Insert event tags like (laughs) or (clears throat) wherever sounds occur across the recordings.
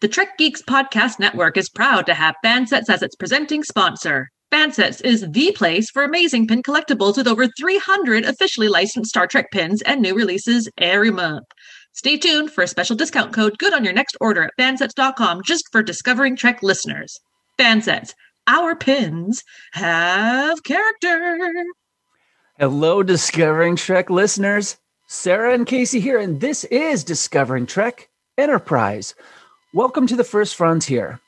The Trek Geeks Podcast Network is proud to have Fansets as its presenting sponsor. Fansets is the place for amazing pin collectibles with over 300 officially licensed Star Trek pins and new releases every month. Stay tuned for a special discount code good on your next order at fansets.com just for Discovering Trek listeners. Fansets, our pins have character. Hello, Discovering Trek listeners. Sarah and Casey here, and this is Discovering Trek Enterprise. Welcome to the First Frontier.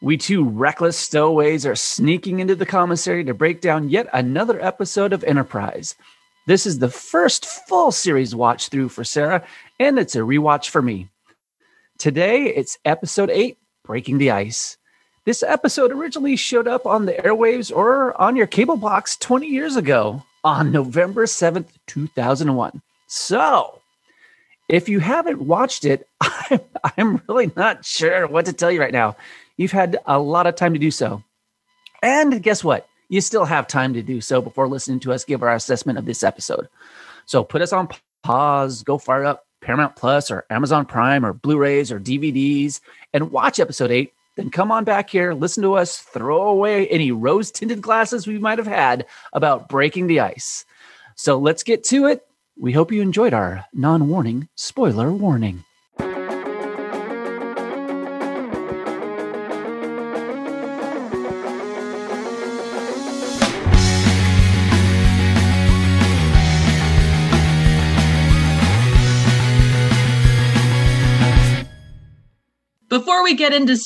We two reckless stowaways are sneaking into the commissary to break down yet another episode of Enterprise. This is the first full series watch through for Sarah, and it's a rewatch for me. Today, it's episode 8 Breaking the Ice. This episode originally showed up on the airwaves or on your cable box 20 years ago on November 7th, 2001. So, if you haven't watched it, (laughs) I'm, I'm really not sure what to tell you right now. You've had a lot of time to do so. And guess what? You still have time to do so before listening to us give our assessment of this episode. So put us on pause, go fire up Paramount Plus or Amazon Prime or Blu rays or DVDs and watch episode eight. Then come on back here, listen to us, throw away any rose tinted glasses we might have had about breaking the ice. So let's get to it. We hope you enjoyed our non warning spoiler warning. Before we get into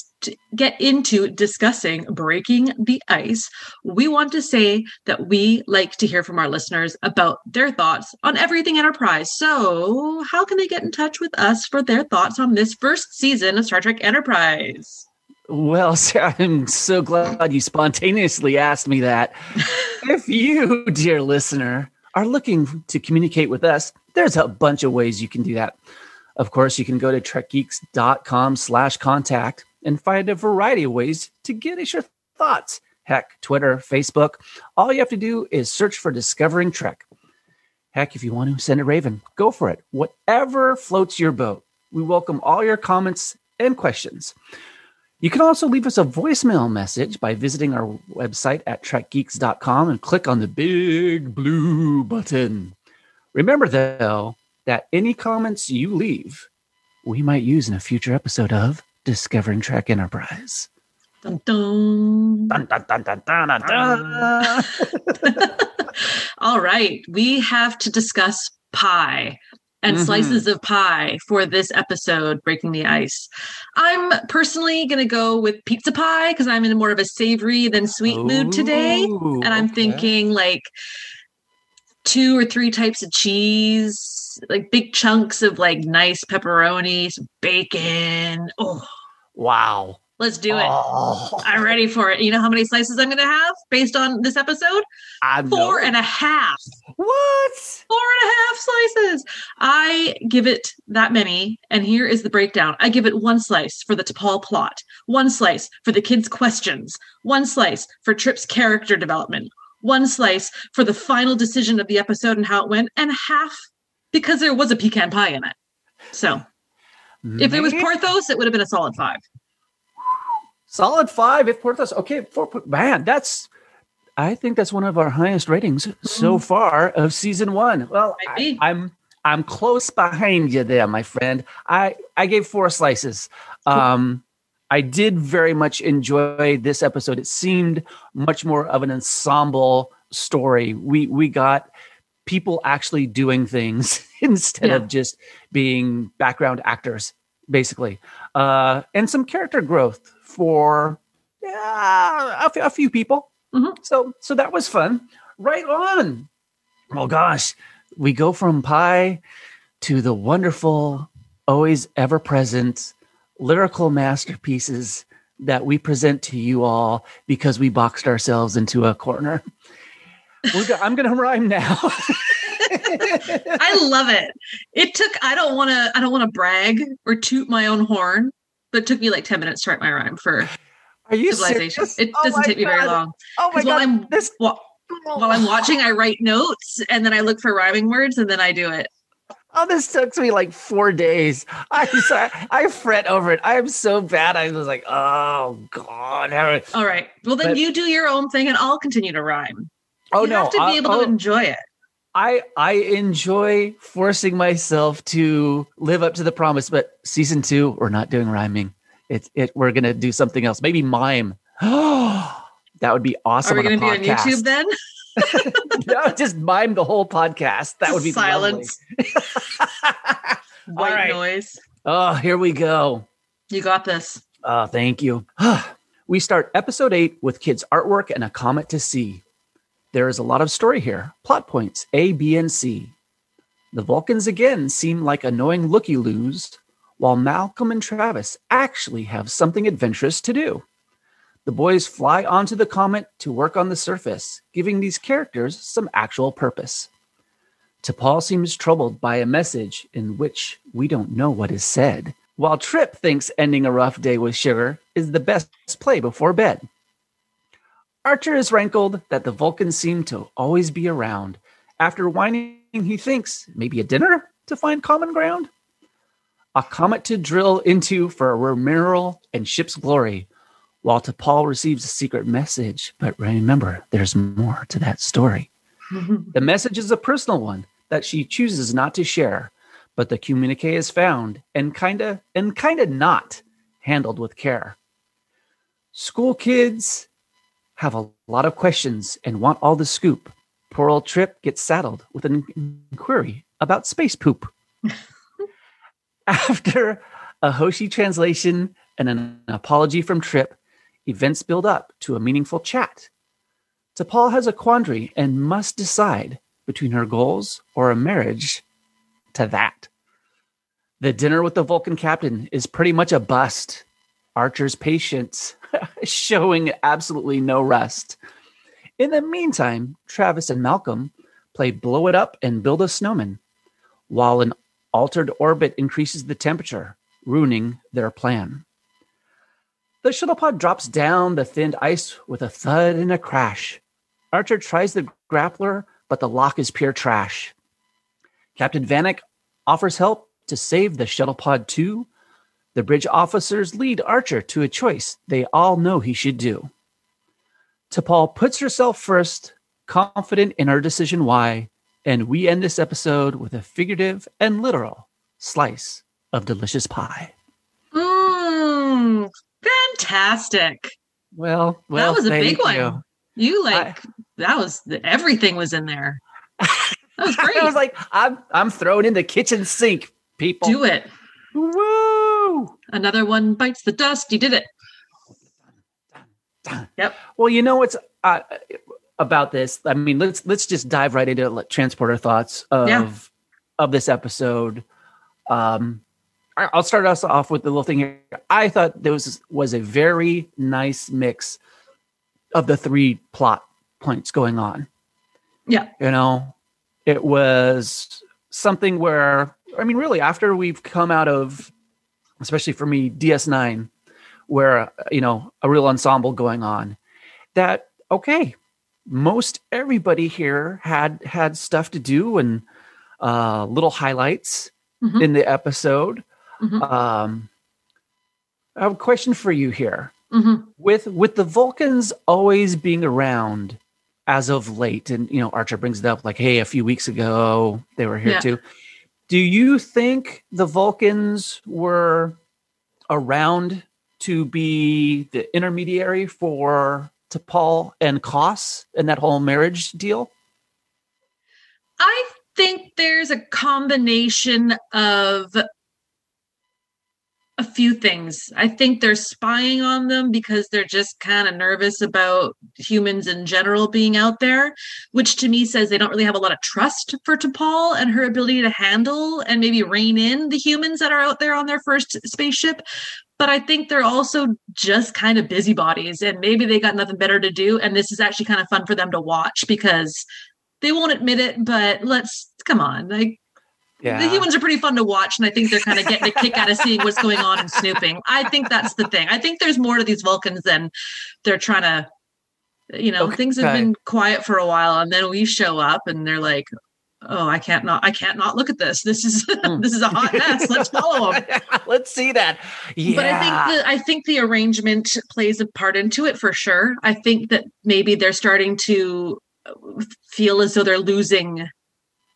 get into discussing breaking the ice, we want to say that we like to hear from our listeners about their thoughts on everything Enterprise. So, how can they get in touch with us for their thoughts on this first season of Star Trek Enterprise? Well, (laughs) Sarah, I'm so glad you spontaneously asked me that. (laughs) if you, dear listener, are looking to communicate with us, there's a bunch of ways you can do that. Of course, you can go to trekgeeks.com slash contact and find a variety of ways to get us your thoughts. Heck, Twitter, Facebook. All you have to do is search for Discovering Trek. Heck, if you want to send a raven, go for it. Whatever floats your boat. We welcome all your comments and questions. You can also leave us a voicemail message by visiting our website at trekgeeks.com and click on the big blue button. Remember, though, that any comments you leave, we might use in a future episode of Discovering Trek Enterprise. Dun, dun. Dun, dun, dun, dun, dun, dun. (laughs) All right, we have to discuss pie and Mhm. slices of pie for this episode, Breaking the Ice. I'm personally going to go with pizza pie because I'm in more of a savory than sweet mood today. And I'm okay. thinking like two or three types of cheese, like big chunks of like nice pepperoni, some bacon. Oh, wow. let's do it. Oh, I'm ready for it. You know how many slices I'm going to have based on this episode? I Four know. and a half. what? Four and a half slices. I give it that many. And here is the breakdown I give it one slice for the T'Pol plot, one slice for the kids' questions, one slice for Trip's character development, one slice for the final decision of the episode and how it went, and half because there was a pecan pie in it. So if it was Porthos, it would have been a solid five. Solid five if Porthos. Okay, four, man, that's. I think that's one of our highest ratings so far of season one. Well, I, I'm I'm close behind you there, my friend. I I gave four slices. Um, I did very much enjoy this episode. It seemed much more of an ensemble story. We we got people actually doing things (laughs) instead Yeah. of just being background actors, basically, uh, and some character growth for yeah, a, few people. Mhm. So so that was fun. Right on. Oh gosh, we go from pie to the wonderful, always ever present lyrical masterpieces that we present to you all because we boxed ourselves into a corner. Go- I'm going to rhyme now. (laughs) I love it. It took I don't want to I don't want to brag or toot my own horn, but it took me like 10 minutes to write my rhyme for Are you civilization. serious? It Oh doesn't take me very long. Oh my 'Cause while god! I'm- this While, while I'm watching, I write notes and then I look for rhyming words and then I do it. Oh, this took me like four days. (laughs) I'm sorry. I fret over it. I am so bad. I was like, oh God. All right. Well, then but, you do your own thing and I'll continue to rhyme. Oh you no. have to be uh, able oh, to enjoy it. I I enjoy forcing myself to live up to the promise, but season two, we're not doing rhyming. It it we're gonna do something else. Maybe mime. Oh, (gasps) that would be awesome. Are we gonna be on YouTube then? (laughs) (laughs) no, just mime the whole podcast. That would be silence. (laughs) White right. noise. Oh, here we go. You got this. Oh, thank you. (sighs) we start episode eight with kids' artwork and a comet to see. There is a lot of story here. Plot points A, B, and C. The Vulcans again seem like annoying looky loos, while Malcolm and Travis actually have something adventurous to do. The boys fly onto the comet to work on the surface, giving these characters some actual purpose. T'Pol seems troubled by a message in which we don't know what is said, while Trip thinks ending a rough day with Sugar is the best play before bed. Archer is rankled that the Vulcans seem to always be around. After whining, he thinks maybe a dinner to find common ground? A comet to drill into for a mineral and ship's glory, while T'Pol receives a secret message. But remember, there's more to that story. (laughs) the message is a personal one that she chooses not to share, but the communique is found and kinda and kinda not handled with care. School kids have a lot of questions and want all the scoop. Poor old Trip gets saddled with an inquiry about space poop. (laughs) After a Hoshi translation and an apology from Trip, Events build up to a meaningful chat. T'Pol has a quandary and must decide between her goals or a marriage to that. The dinner with the Vulcan captain is pretty much a bust. Archer's patience (laughs) showing absolutely no rest. In the meantime, Travis and Malcolm play blow it up and build a snowman, while an altered orbit increases the temperature, ruining their plan. The shuttle pod drops down the thinned ice with a thud and a crash. Archer tries the grappler, but the lock is pure trash. Captain Vanik offers help to save the shuttle pod too. The bridge officers lead Archer to a choice they all know he should do. T'Pol puts herself first, confident in her decision why, and we end this episode with a figurative and literal slice of delicious pie. Mmm, fantastic. Well, well, that was a big one. You like I, that was everything was in there. (laughs) That was great. I was like, I'm I'm throwing in the kitchen sink, people. Do it. Woo! Another one bites the dust. You did it. Yep. Well, you know what's uh, about this? I mean, let's let's just dive right into transporter thoughts of yeah. of this episode. Um, I'll start us off with the little thing here. I thought there was was a very nice mix of the three plot points going on. Yeah, you know, it was something where I mean, really, after we've come out of, especially for me, DS9, where you know a real ensemble going on, that okay, most everybody here had had stuff to do and uh, little highlights mm-hmm. in the episode Mm-hmm. Um, I have a question for you here. Mm-hmm. With with the Vulcans always being around as of late, and you know Archer brings it up like, hey, a few weeks ago they were here yeah. too. Do you think the Vulcans were around to be the intermediary for T'Pol and Koss and that whole marriage deal? I think there's a combination of a few things. I think they're spying on them because they're just kind of nervous about humans in general being out there, which to me says they don't really have a lot of trust for T'Pol and her ability to handle and maybe rein in the humans that are out there on their first spaceship. But I think they're also just kind of busybodies and maybe they got nothing better to do. And this is actually kind of fun for them to watch because they won't admit it, but let's come on. Like yeah. the humans are pretty fun to watch, and I think they're kind of getting a kick out of seeing what's going on and snooping. I think that's the thing. I think there's more to these Vulcans than they're trying to. You know, okay. things have been quiet for a while, and then we show up, and they're like, oh, I can't not, I can't not look at this. This is (laughs) hmm. this is a hot mess. Let's follow them. (laughs) Let's see that. Yeah. But I think the I think the arrangement plays a part into it for sure. I think that maybe they're starting to feel as though they're losing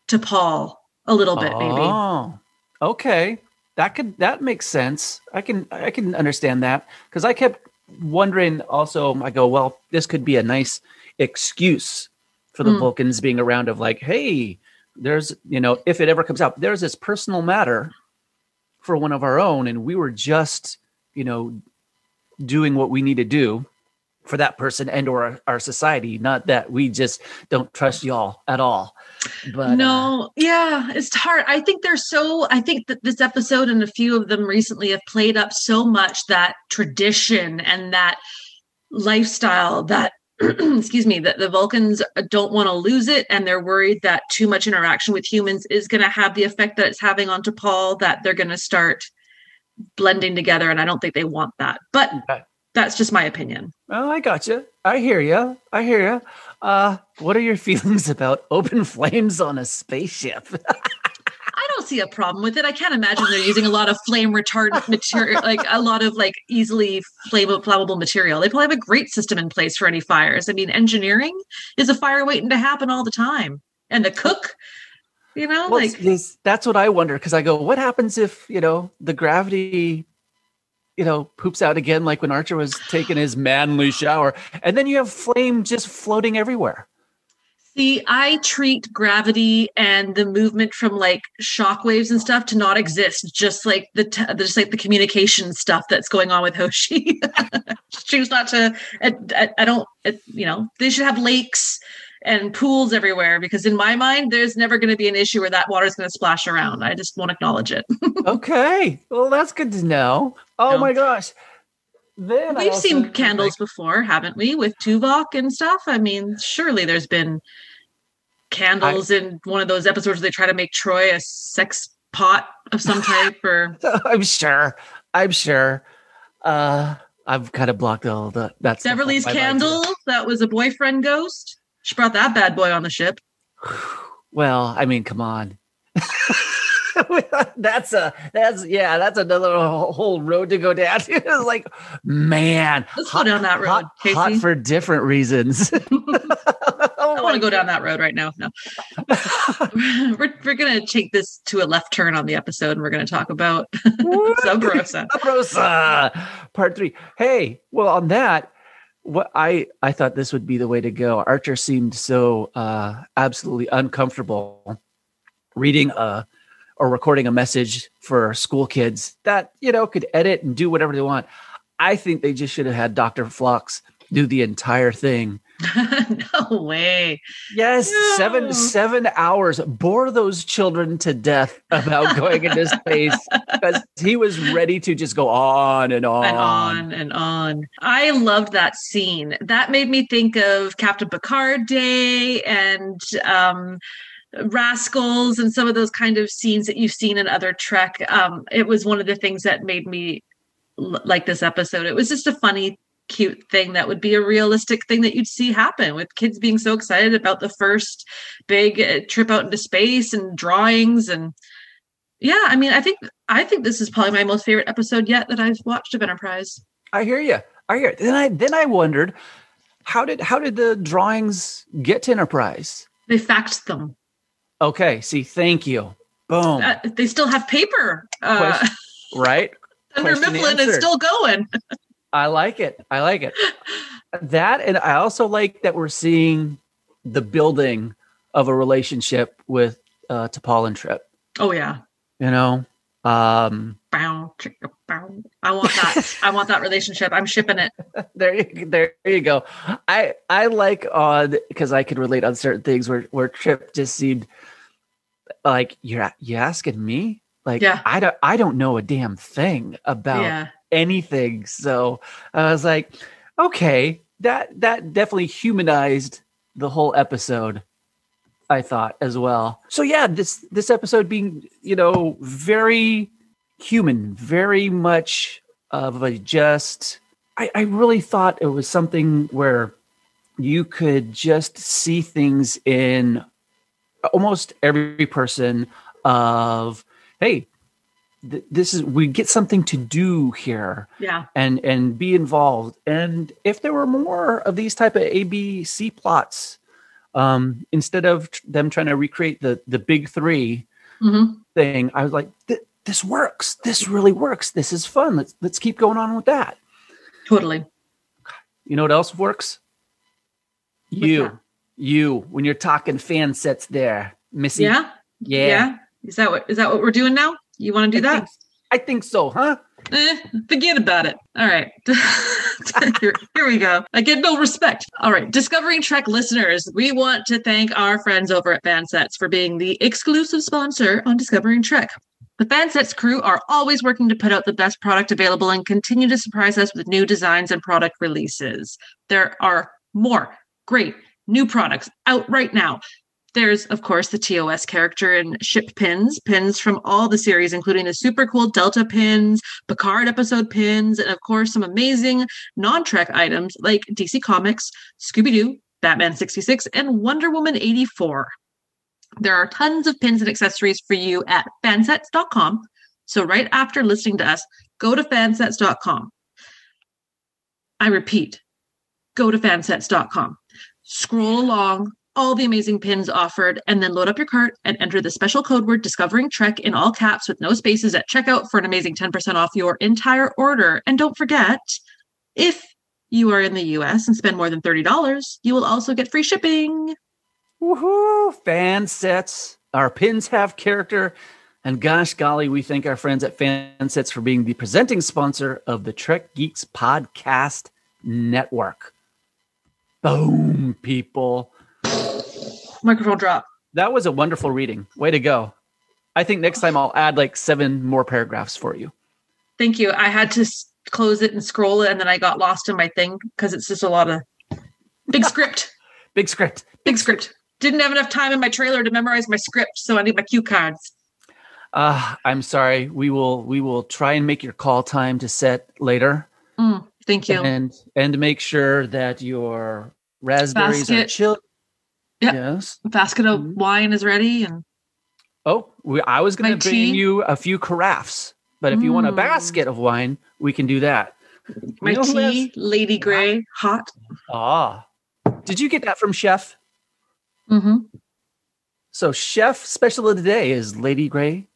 to Paul a little bit, maybe. Oh, okay. That could that makes sense. I can I can understand that because I kept wondering. Also, I go, well, this could be a nice excuse for the Hmm. Vulcans being around. Of like, hey, there's you know, if it ever comes out, there's this personal matter for one of our own, and we were just you know doing what we need to do for that person and or our, our society. Not that we just don't trust y'all at all. But uh, no, yeah, it's hard. I think they're so. I think that this episode and a few of them recently have played up so much that tradition and that lifestyle that, (clears throat) excuse me, that the Vulcans don't want to lose it, and they're worried that too much interaction with humans is going to have the effect that it's having on T'Pol. That they're going to start blending together, and I don't think they want that. But that's just my opinion. Oh, I got you. I hear you. I hear you. Uh, what are your (laughs) feelings about open flames on a spaceship? I don't see a problem with it. I can't imagine they're using a lot of flame retardant material, like a lot of like easily flame flammable material. They probably have a great system in place for any fires. I mean, engineering is a fire waiting to happen all the time. And the cook, you know, Well, like this- that's what I wonder because I go, what happens if you know the gravity, you know, poops out again, like when Archer was taking his manly shower, and then you have flame just floating everywhere. see, I treat gravity and the movement from like shock waves and stuff to not exist, just like the t- just like the communication stuff that's going on with Hoshi. (laughs) Choose not to. I, I, I don't. It, you know, they should have lakes and pools everywhere because in my mind, there's never going to be an issue where that water is going to splash around. I just won't acknowledge it. (laughs) okay, well that's good to know. Oh my gosh. Then We've also- seen candles before, haven't we, with Tuvok and stuff? I mean, surely there's been candles in one of those episodes where they try to make Troi a sex pot of some (laughs) type or (laughs) I'm sure. I'm sure. Uh, I've kind of blocked all the that stuff Beverly's off my mind, too. candle that was a boyfriend ghost. She brought that bad boy on the ship. (sighs) Well, I mean, come on. (laughs) (laughs) that's a that's yeah, that's another whole road to go down. (laughs) it's like, man, Let's go down that road, hot, hot for different reasons. Oh (laughs) I want to go down that road right now. No, we're we're gonna take this to a left turn on the episode, and we're gonna talk about Sub Rosa. Rosa, part three. Hey, well, on that, what I I thought this would be the way to go. Archer seemed so uh, absolutely uncomfortable reading a or recording a message for school kids that you know could edit and do whatever they want. I think they just should have had Doctor Phlox do the entire thing. (laughs) no way. Yes, No. seven seven hours bore those children to death about going into space (laughs) because he was ready to just go on and on and on and on. I loved that scene. That made me think of Captain Picard Day and um, Rascals and some of those kind of scenes that you've seen in other Trek. Um, it was one of the things that made me l- like this episode. It was just a funny, cute thing that would be a realistic thing that you'd see happen with kids being so excited about the first big uh, trip out into space and drawings and yeah i mean i think i think this is probably my most favorite episode yet that i've watched of enterprise I hear you. I hear. Then I then I wondered how did how did the drawings get to Enterprise? they faxed them Okay, see, thank you. Boom. uh, they still have paper uh, Question right? (laughs) under question mifflin is still going I like it. I like it. That and I also like that we're seeing the building of a relationship with uh T'Pol and Trip. oh yeah You know, um, Bow, chicka, bow. I want that (laughs) i want that relationship i'm shipping it there, you, there you go. I I like on because I could relate on certain things where where Trip just seemed like you're you asking me like Yeah. I don't I don't know a damn thing about yeah anything. So I was like, okay, that that definitely humanized the whole episode. I thought as well. So yeah, this this episode being you know very human, very much of a just. I, I really thought it was something where you could just see things in almost every person of hey th- this is we get something to do here Yeah. and and be involved and if there were more of these type of abc plots um instead of tr- them trying to recreate the the big three hmm thing i was like "Th- this works this really works this is fun let's let's keep going on with that Totally. you know what else works What's you that? you when you're talking Fansets there missy Yeah. yeah, Is that what is that what we're doing now? You want to do I that? think, I think so huh Eh, forget about it. All right. (laughs) here, here we go. I get no respect. All right. Discovering Trek listeners, we want to thank our friends over at Fansets for being the exclusive sponsor on Discovering Trek. The Fansets crew are always working to put out the best product available and continue to surprise us with new designs and product releases. There are more great new products out right now. There's, of course, the TOS character and ship pins, pins from all the series, including the super cool Delta pins, Picard episode pins, and of course, some amazing non Trek items like DC Comics, Scooby Doo, Batman 66, and Wonder Woman 84. There are tons of pins and accessories for you at fansets.com. So, right after listening to us, go to fansets.com. I repeat, go to fansets.com. Scroll along all the amazing pins offered, and then load up your cart and enter the special code word Discovering Trek in all caps with no spaces at checkout for an amazing 10% off your entire order. And don't forget, if you are in the US and spend more than $30, you will also get free shipping. Woohoo! Fansets. Our pins have character. And gosh golly, we thank our friends at Fansets for being the presenting sponsor of the Trek Geeks Podcast Network. Boom, people. Microphone drop. That was a wonderful reading. Way to go. I think next time I'll add like seven more paragraphs for you. Thank you. I had to s- close it and scroll it, and then I got lost in my thing because it's just a lot of big script. (laughs) Big script. Big script. Didn't have enough time in my trailer to memorize my script, so I need my cue cards. Uh, I'm sorry. We will we will try and make your call time to set later. Mm, thank you. and and make sure that your raspberries are Basket. chilled. Yep. Yes. basket of Mhm. wine is ready, and Oh, we, I was going to bring you a few carafes, but if you want a Mm. basket of wine, we can do that. my You know tea, Lady Grey, hot. Ah, did you get that from Chef? Mm-hmm. So Chef special of the day is Lady Grey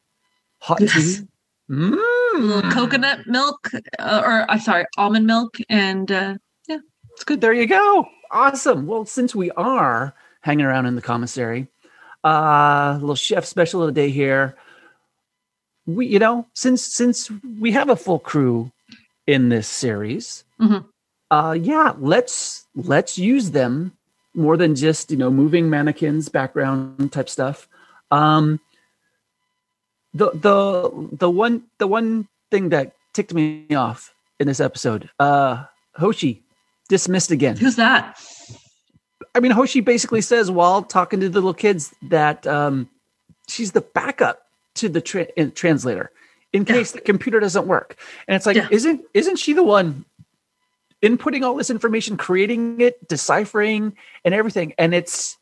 hot Yes. tea. Mm. Coconut milk, uh, or I'm sorry, almond milk, and uh, yeah, it's good. There you go. Awesome. Well, since we are hanging around in the commissary, uh little chef special of the day here. We you know, since since we have a full crew in this series, Mhm. uh yeah, let's let's use them more than just, you know, moving mannequins, background type stuff. Um the the the one the one thing that ticked me off in this episode, uh Hoshi dismissed again. Who's that? I mean, Hoshi basically says while talking to the little kids that um, she's the backup to the tra- translator in Yeah. case the computer doesn't work. And it's like, Yeah. isn't isn't she the one inputting all this information, creating it, deciphering, and everything? And it's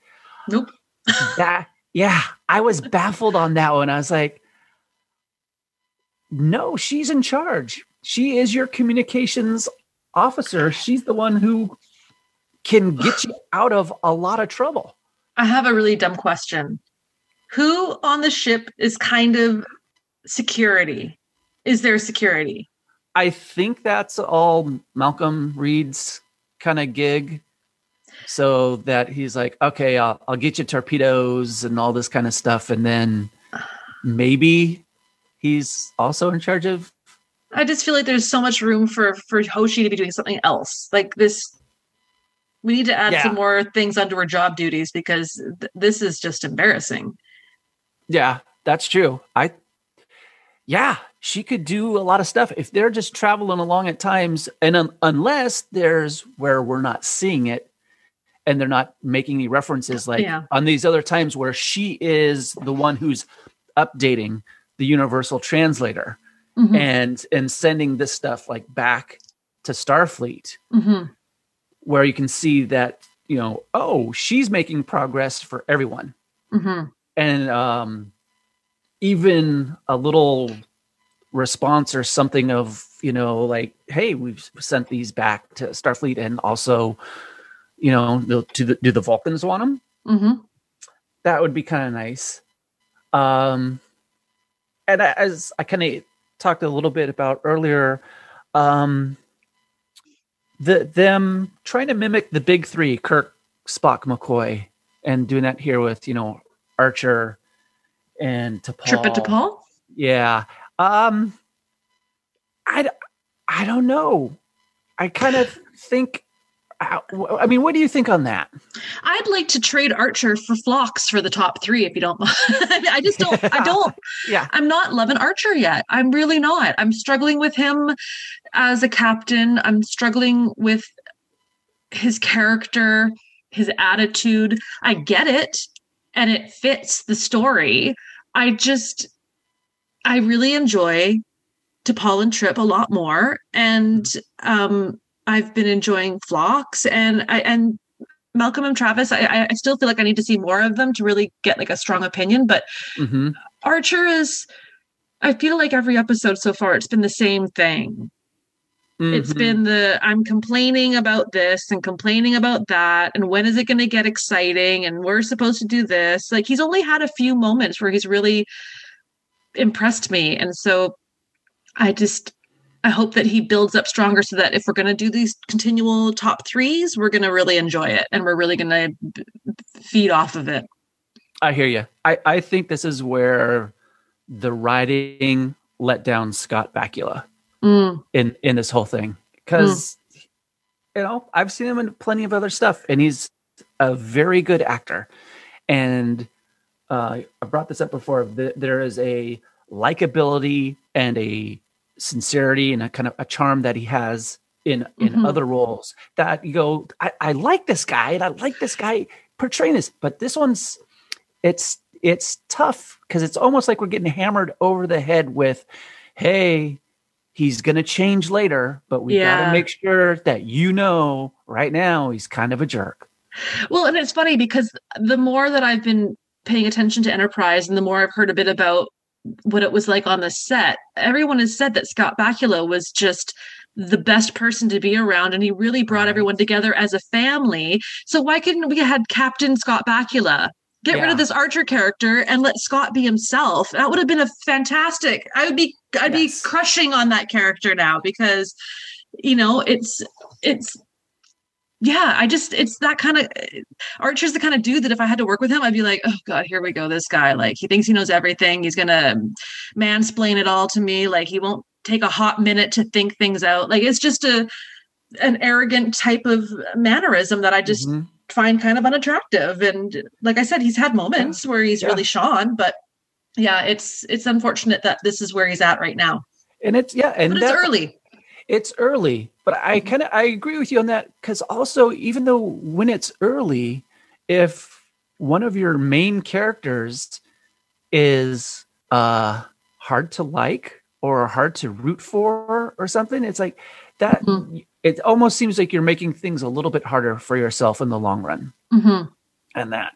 Nope. (laughs) that. Yeah, I was baffled on that one. I was like, no, she's in charge. She is your communications officer. She's the one who can get you (sighs) out of a lot of trouble. I have a really dumb question. Who on the ship is kind of security? Is there security? I think that's all Malcolm Reed's kind of gig. So that he's like, okay, I'll, I'll get you torpedoes and all this kind of stuff. And then maybe he's also in charge of. I just feel like there's so much room for for Hoshi to be doing something else. Like this, we need to add Yeah. some more things onto her job duties because th- this is just embarrassing. Yeah, that's true. I, yeah, she could do a lot of stuff if they're just traveling along at times. And un- unless there's where we're not seeing it and they're not making any references like Yeah. on these other times where she is the one who's updating the universal translator Mhm. and and sending this stuff like back to starfleet Mhm. where you can see that you know oh she's making progress for everyone Mhm. and um, even a little response or something of you know like hey we've sent these back to starfleet and also you know the, to the, do the vulcans want them hmm that would be kind of nice um and I- as i kind of talked a little bit about earlier um the them trying to mimic the big three kirk spock mccoy and doing that here with you know archer and T'Pol. Trip it T'Pol. Yeah. Um I, I don't know. I kind of think I I mean, what do you think on that? I'd like to trade Archer for Phlox for the top three, if you don't (laughs) mind. I just don't. I don't. Yeah. I'm not loving Archer yet. I'm really not. I'm struggling with him as a captain. I'm struggling with his character, his attitude. I get it, and it fits the story. I just, I really enjoy T'Pol and Trip a lot more, and um, I've been enjoying Phlox and I and Malcolm and Travis. I, I still feel like I need to see more of them to really get like a strong opinion. But hmm Archer is. I feel like every episode so far, it's been the same thing. It's Mhm. been the I'm complaining about this and complaining about that, and when is it going to get exciting? And we're supposed to do this. Like he's only had a few moments where he's really impressed me, and so I just I hope that he builds up stronger so that if we're going to do these continual top threes, we're going to really enjoy it and we're really going to feed off of it. I hear you. I I think this is where the writing let down Scott Bakula Mm, in in this whole thing because you know I've seen him in plenty of other stuff, and he's a very good actor. And uh, I brought this up before. th- There is a likability and a sincerity and a kind of a charm that he has in in Mhm. other roles that you go, I, I like this guy, and I like this guy portraying this, but this one's it's it's tough because it's almost like we're getting hammered over the head with, hey, he's going to change later, but we got to make sure that you know right now he's kind of a jerk. Well, and it's funny because the more that I've been paying attention to Enterprise and the more I've heard a bit about what it was like on the set, everyone has said that Scott Bakula was just the best person to be around and he really brought everyone together as a family. So why couldn't we had Captain Scott Bakula? Get rid of this Archer character and let Scott be himself. That would have been a fantastic. I would be I'd Yes. be crushing on that character now because you know, it's it's yeah, I just it's that kind of Archer's the kind of dude that if I had to work with him, I'd be like, oh god, here we go. This guy, like, he thinks he knows everything. He's gonna mansplain it all to me. Like, he won't take a hot minute to think things out. Like, it's just a an arrogant type of mannerism that I just Mhm. find kind of unattractive. And like I said, he's had moments where he's Yeah. really shone, but yeah, it's it's unfortunate that this is where he's at right now. and it's yeah, and But it's early. It's early, but I Mhm. kind of I agree with you on that because also even though when it's early, if one of your main characters is uh hard to like or hard to root for or something, it's like that. Mhm. It almost seems like you're making things a little bit harder for yourself in the long run, hmm and that.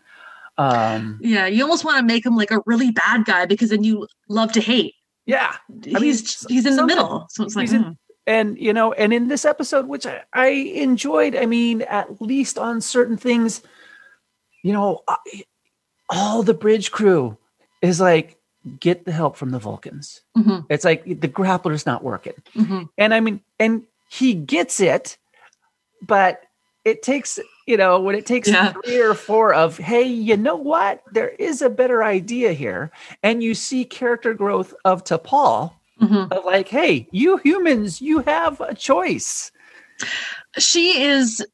Um, Yeah, you almost want to make him like a really bad guy because then you love to hate. yeah, mean, he's he's in the middle. So it's like, in- hmm. And you know and in this episode which I, I enjoyed i mean at least on certain things you know I- all the bridge crew is like get the help from the vulcans. Mhm, it's like the grappler's not working. Mhm. and i mean and he gets it but it takes you know when it takes Yeah. three or four of hey you know what? There is a better idea here. And you see character growth of T'Pol Mhm. of like hey you humans you have a choice she is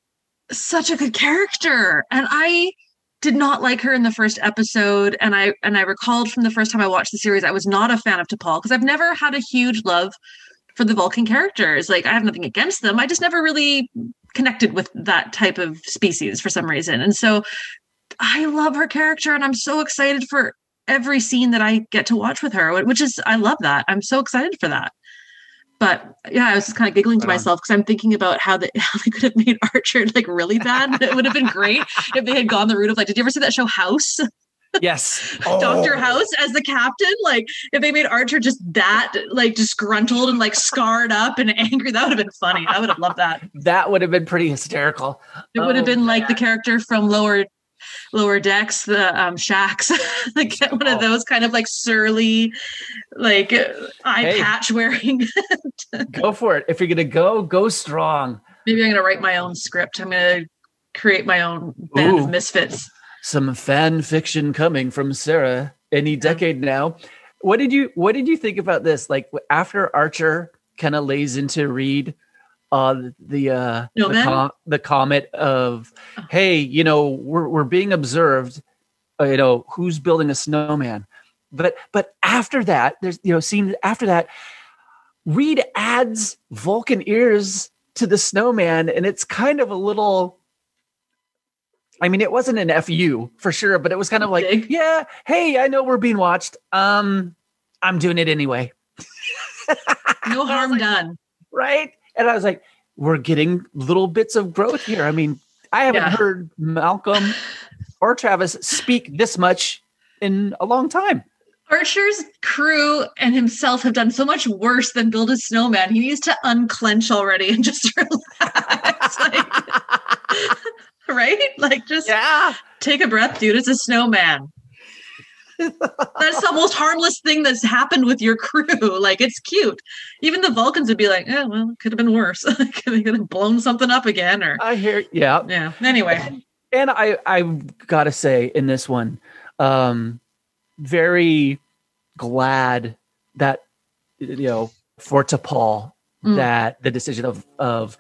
such a good character, and I did not like her in the first episode. And I and I recalled from the first time I watched the series, I was not a fan of T'Pol because I've never had a huge love for the Vulcan characters. Like I have nothing against them. I just never really connected with that type of species for some reason. And so I love her character and I'm so excited for every scene that I get to watch with her, which is I love that. I'm so excited for that. But yeah, I was just kind of giggling to Right myself because I'm thinking about how they (laughs) how they could have made (laughs) Archer like really bad. it would have been great if they had gone the route of like, did you ever see that show House? Yes. (laughs) Dr. Oh. House as the captain. Like if they made Archer just that like disgruntled and like scarred up and angry, that would have been funny. I would have loved that. That would have been pretty hysterical. It would have Oh, been like the character from lower lower decks, the um Shaxs. (laughs) like get one of Oh. those kind of like surly, like eye Hey. patch wearing. (laughs) Go for it. If you're gonna go, go strong. Maybe I'm gonna write my own script. I'm gonna create my own band Ooh. of misfits. Some fan fiction coming from Sarah any decade now. What did you What did you think about this? Like after Archer kind of lays into Reed, uh, the uh, the, com- the comment of, "Hey, you know, we're we're being observed. Uh, you know, who's building a snowman?" But but after that, there's you know, seen after that, Reed adds Vulcan ears to the snowman, and it's kind of a little. I mean, it wasn't an fu for sure, but it was kind of like, Dig. yeah, hey, I know we're being watched. Um, I'm doing it anyway, No (laughs) harm like- done. right? And I was like, we're getting little bits of growth here. I mean, I haven't Yeah. heard Malcolm or Travis speak this much in a long time. Archer's crew and himself have done so much worse than build a snowman. He needs to unclench already and just (laughs) relax. like, (laughs) right? Like just yeah. take a breath, dude. It's a snowman. That's the most harmless thing that's happened with your crew. (laughs) Like it's cute. Even the Vulcans would be like, "Oh well, it could have been worse. (laughs) could have blown something up again." Or I hear, yeah. yeah. Anyway, and I I gotta say in this one, um, very glad that you know for T'Pol Mm. that the decision of of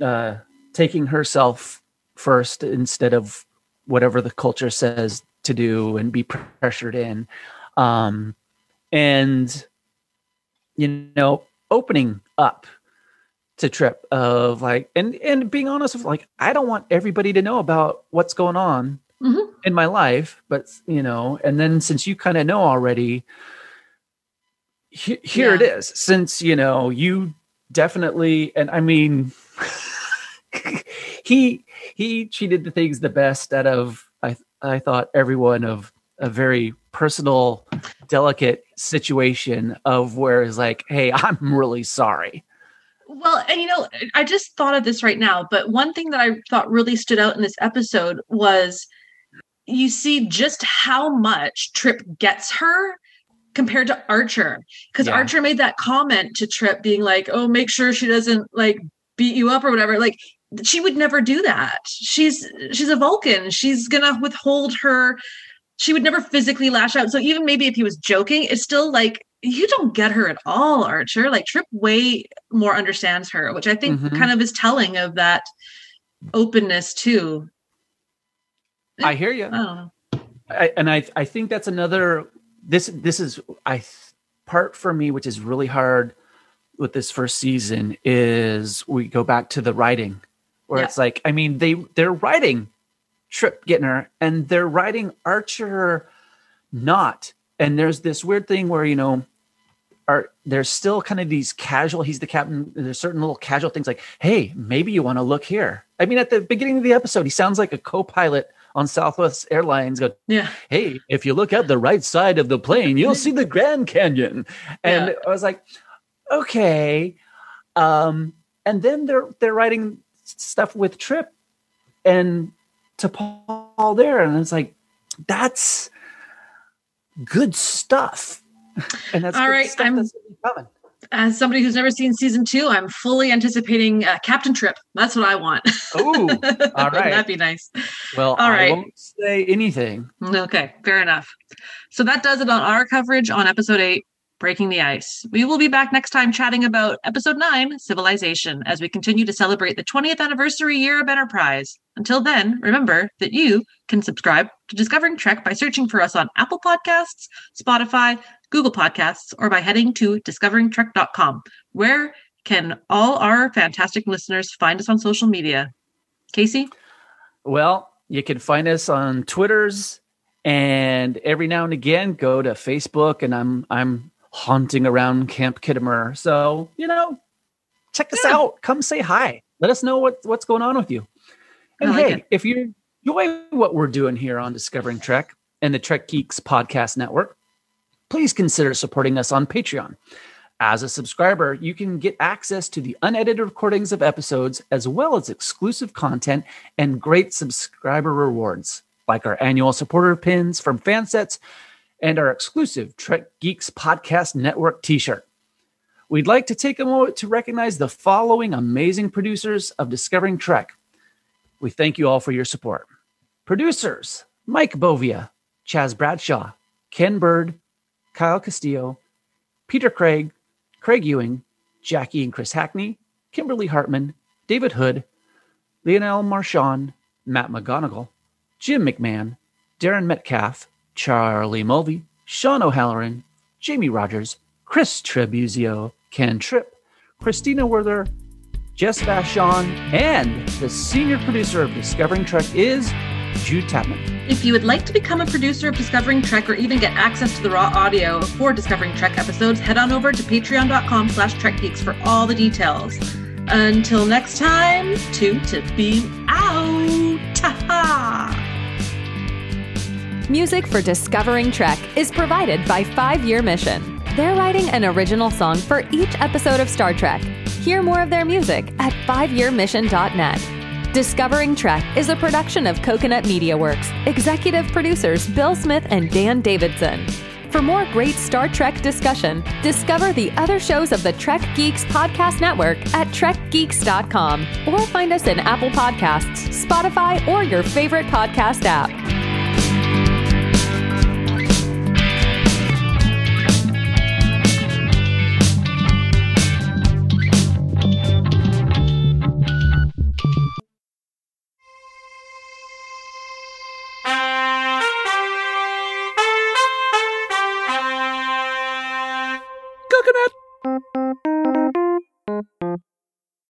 uh, taking herself first instead of whatever the culture says to do and be pressured in, um, and you know opening up to trip of like and and being honest with like I don't want everybody to know about what's going on Mhm. in my life, but you know, and then since you kind of know already, he, here it Yeah. is. Since you know you definitely, and I mean, (laughs) he he cheated the things the best out of I thought everyone of a very personal, delicate situation of where it's like, hey, (laughs) I'm really sorry. Well, and you know, I just thought of this right now, but one thing that I thought really stood out in this episode was you see just how much Trip gets her compared to Archer. Because Yeah. Archer made that comment to Trip being like, oh, make sure she doesn't like beat you up or whatever. Like she would never do that. She's she's a Vulcan. She's gonna withhold her she would never physically lash out. So even maybe if he was joking, it's still like you don't get her at all, Archer. Like Trip way more understands her, which I think Mhm. kind of is telling of that openness too. I hear you. I don't know. I, and I I think that's another this this is I part for me which is really hard with this first season is we go back to the writing where Yeah. it's like I mean they they're writing Trip Gittner and they're writing Archer not and there's this weird thing where you know are there's still kind of these casual he's the captain there's certain little casual things like hey maybe you want to look here I mean at the beginning of the episode he sounds like a co-pilot on Southwest Airlines go Yeah. hey, if you look at the right side of the plane, you'll see the Grand Canyon. And Yeah. I was like, okay. Um, and then they're they're writing stuff with Trip and T'Pol there, and it's like, that's good stuff. (laughs) And that's All good right, stuff I'm-. As somebody who's never seen season two, I'm fully anticipating uh, Captain Trip. That's what I want. Ooh, (laughs) all right. That'd be nice. Well, All I right. won't say anything. Okay, fair enough. So that does it on our coverage on episode eight, Breaking the Ice. We will be back next time chatting about episode nine, Civilization, as we continue to celebrate the 20th anniversary year of Enterprise. Until then, remember that you can subscribe to Discovering Trek by searching for us on Apple Podcasts, Spotify, Google Podcasts, or by heading to discoveringtrek.com, where can all our fantastic listeners find us on social media. Casey? Well, you can find us on Twitters and every now and again go to Facebook and I'm I'm haunting around Camp Khitomer. So, you know, check us Yeah. out. Come say hi. Let us know what, what's going on with you. And like hey, it. if you enjoy what we're doing here on Discovering Trek, and the Trek Geeks Podcast Network, please consider supporting us on Patreon. As a subscriber, you can get access to the unedited recordings of episodes, as well as exclusive content and great subscriber rewards, like our annual supporter pins from Fansets and our exclusive Trek Geeks Podcast Network t shirt. We'd like to take a moment to recognize the following amazing producers of Discovering Trek. We thank you all for your support. Producers Mike Bovia, Chaz Bradshaw, Ken Bird, Kyle Castillo, Peter Craig, Craig Ewing, Jackie and Chris Hackney, Kimberly Hartman, David Hood, Lionel Marchand, Matt McGonigal, Jim McMahon, Darren Metcalf, Charlie Mulvey, Sean O'Halloran, Jamie Rogers, Chris Trebuzio, Ken Tripp, Christina Werther, Jess Vashon, and the senior producer of Discovering Trek is Jude Tapman. If you would like to become a producer of Discovering Trek or even get access to the raw audio for Discovering Trek episodes, head on over to patreon.com slash trekgeeks for all the details. Until next time, toot to beam out. Ta-ha! Music for Discovering Trek is provided by Five Year Mission. They're writing an original song for each episode of Star Trek. Hear more of their music at fiveyearmission.net. Discovering Trek is a production of Coconut Media Works, executive producers Bill Smith and Dan Davidson. For more great Star Trek discussion, discover the other shows of the Trek Geeks Podcast Network at trekgeeks.com or find us in Apple Podcasts, Spotify, or your favorite podcast app.